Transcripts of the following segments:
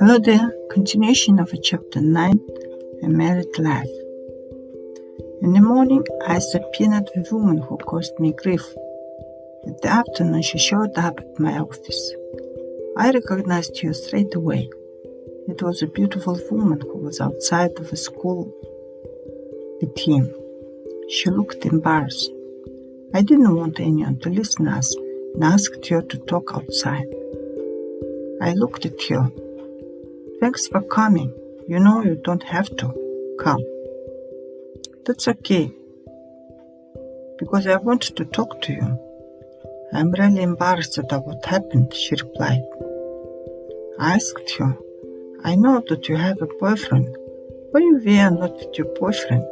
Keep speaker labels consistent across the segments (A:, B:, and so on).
A: Hello there, continuation of chapter 9 A Married Life. In the morning, I subpoenaed the woman who caused me grief. In the afternoon, she showed up at my office. I recognized her straight away. It was a beautiful woman who was outside of the school with him. She looked embarrassed. I didn't want anyone to listen us and asked her to talk outside. I looked at her Thanks for coming. You know you don't have to come. That's okay. Because I wanted to talk to you. I'm really embarrassed about what happened, she replied. I asked you, I know that you have a boyfriend. Why you were not with your boyfriend?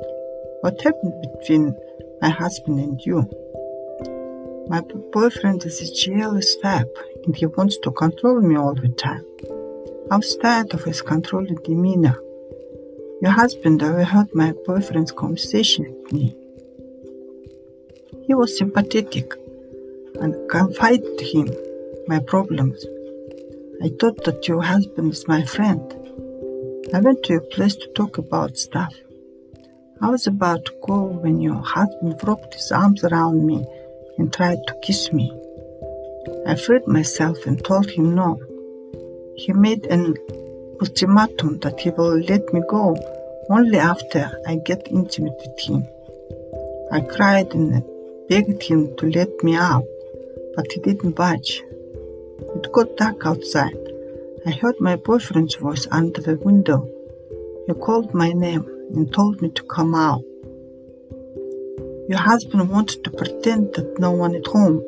A: What happened between my husband and you? My boyfriend is a jealous type and he wants to control me all the time. I was tired of his controlling demeanor. Your husband overheard my boyfriend's conversation with me. He was sympathetic and confided to him my problems. I thought that your husband is my friend. I went to your place to talk about stuff. I was about to go when your husband wrapped his arms around me and tried to kiss me. I freed myself and told him no. He made an ultimatum that he will let me go only after I get intimate with him. I cried and begged him to let me out, but he didn't budge. It got dark outside. I heard my boyfriend's voice under the window. He called my name and told me to come out. Your husband wanted to pretend that no one at home.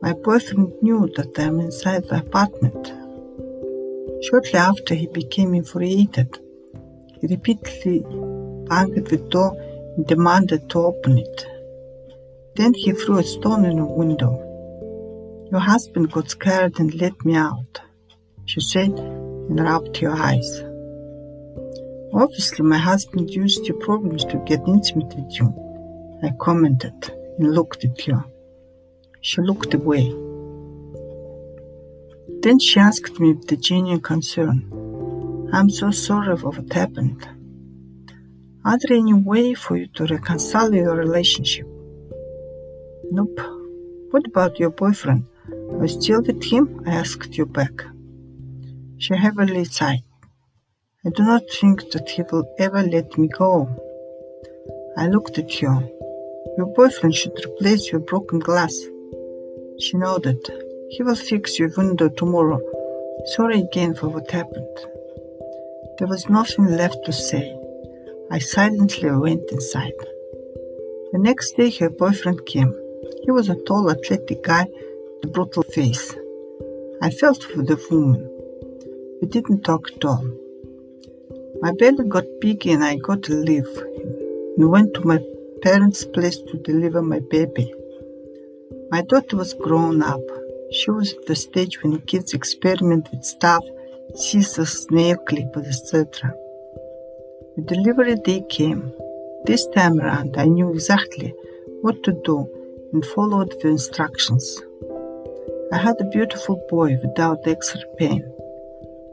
A: My boyfriend knew that I'm inside the apartment. Shortly after, he became infuriated. He repeatedly banged the door and demanded to open it. Then he threw a stone in the window. Your husband got scared and let me out, she said and rubbed her eyes. Obviously, my husband used your problems to get intimate with you, I commented and looked at her. She looked away. Then she asked me with a genuine concern. I'm so sorry for what happened. Are there any way for you to reconcile your relationship? Nope. What about your boyfriend? Are you still with him? I asked you back. She heavily sighed. I do not think that he will ever let me go. I looked at her. Your boyfriend should replace your broken glass. She nodded. He will fix your window tomorrow. Sorry again for what happened. There was nothing left to say. I silently went inside. The next day, her boyfriend came. He was a tall, athletic guy with a brutal face. I felt for the woman. We didn't talk at all. My belly got big and I got to leave and went to my parents' place to deliver my baby. My daughter was grown up she was at the stage when kids experiment with stuff, scissors, nail clippers, etc. The delivery day came. This time around, I knew exactly what to do and followed the instructions. I had a beautiful boy without extra pain.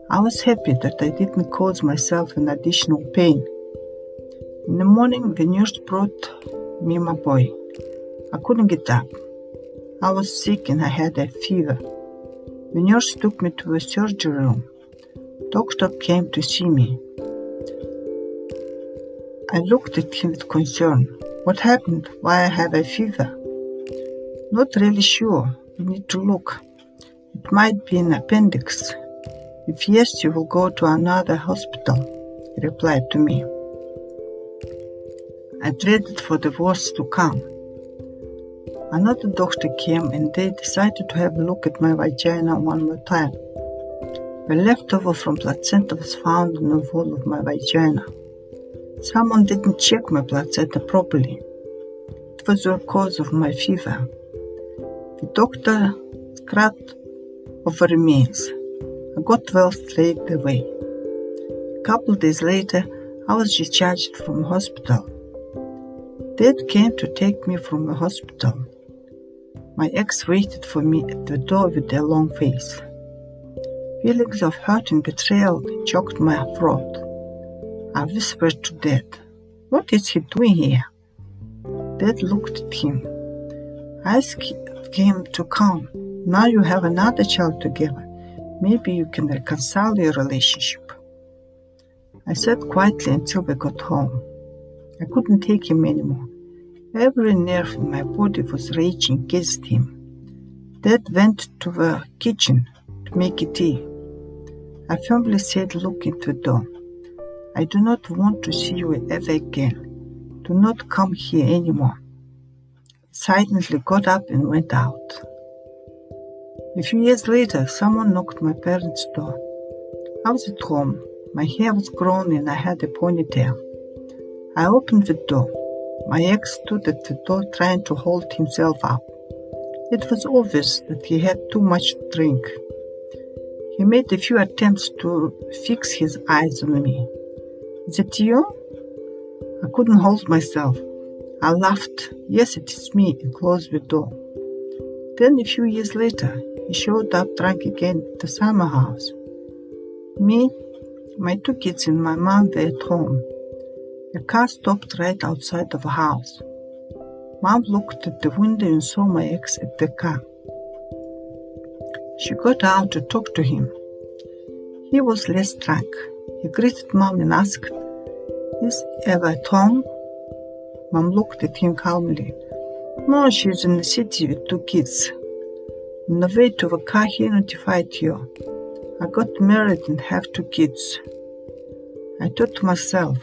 A: I was happy that I didn't cause myself an additional pain. In the morning, the nurse brought me my boy. I couldn't get up. I was sick and I had a fever. The nurse took me to a surgery room. Doctor came to see me. I looked at him with concern. What happened? Why I have a fever? Not really sure. You need to look. It might be an appendix. If yes, you will go to another hospital, he replied to me. I dreaded for the worst to come. Another doctor came and they decided to have a look at my vagina one more time. The leftover from placenta was found in the wall of my vagina. Someone didn't check my placenta properly. It was the cause of my fever. The doctor scratched over remains. I got well straight away. A couple days later, I was discharged from hospital. Dad came to take me from the hospital. My ex waited for me at the door with a long face. Feelings of hurt and betrayal choked my throat. I whispered to Dad, What is he doing here? Dad looked at him. I asked him to come. Now you have another child together. Maybe you can reconcile your relationship. I sat quietly until we got home. I couldn't take him anymore. Every nerve in my body was raging against him. Dad went to the kitchen to make tea. I firmly said, Look into the door. I do not want to see you ever again. Do not come here anymore. Silently got up and went out. A few years later, someone knocked my parents' door. I was at home. My hair was grown and I had a ponytail. I opened the door. My ex stood at the door trying to hold himself up. It was obvious that he had too much to drink. He made a few attempts to fix his eyes on me. Is it you? I couldn't hold myself. I laughed. Yes, it is me, and closed the door. Then, a few years later, he showed up drunk again at the summer house. Me, my two kids, and my mom were at home. The car stopped right outside of the house. Mom looked at the window and saw my ex at the car. She got out to talk to him. He was less drunk. He greeted Mom and asked, Is Eva at home? Mom looked at him calmly. No, she's in the city with two kids. On the way to the car, he notified you. I got married and have two kids. I thought to myself,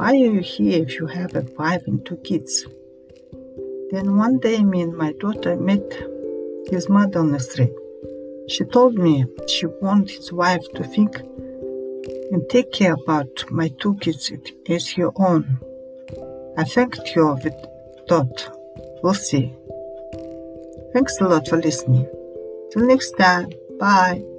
A: why are you here if you have a wife and two kids? Then one day, me and my daughter met his mother on the street. She told me she wanted his wife to think and take care about my two kids as her own. I thanked her with thought. We'll see. Thanks a lot for listening. Till next time. Bye.